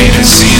me to see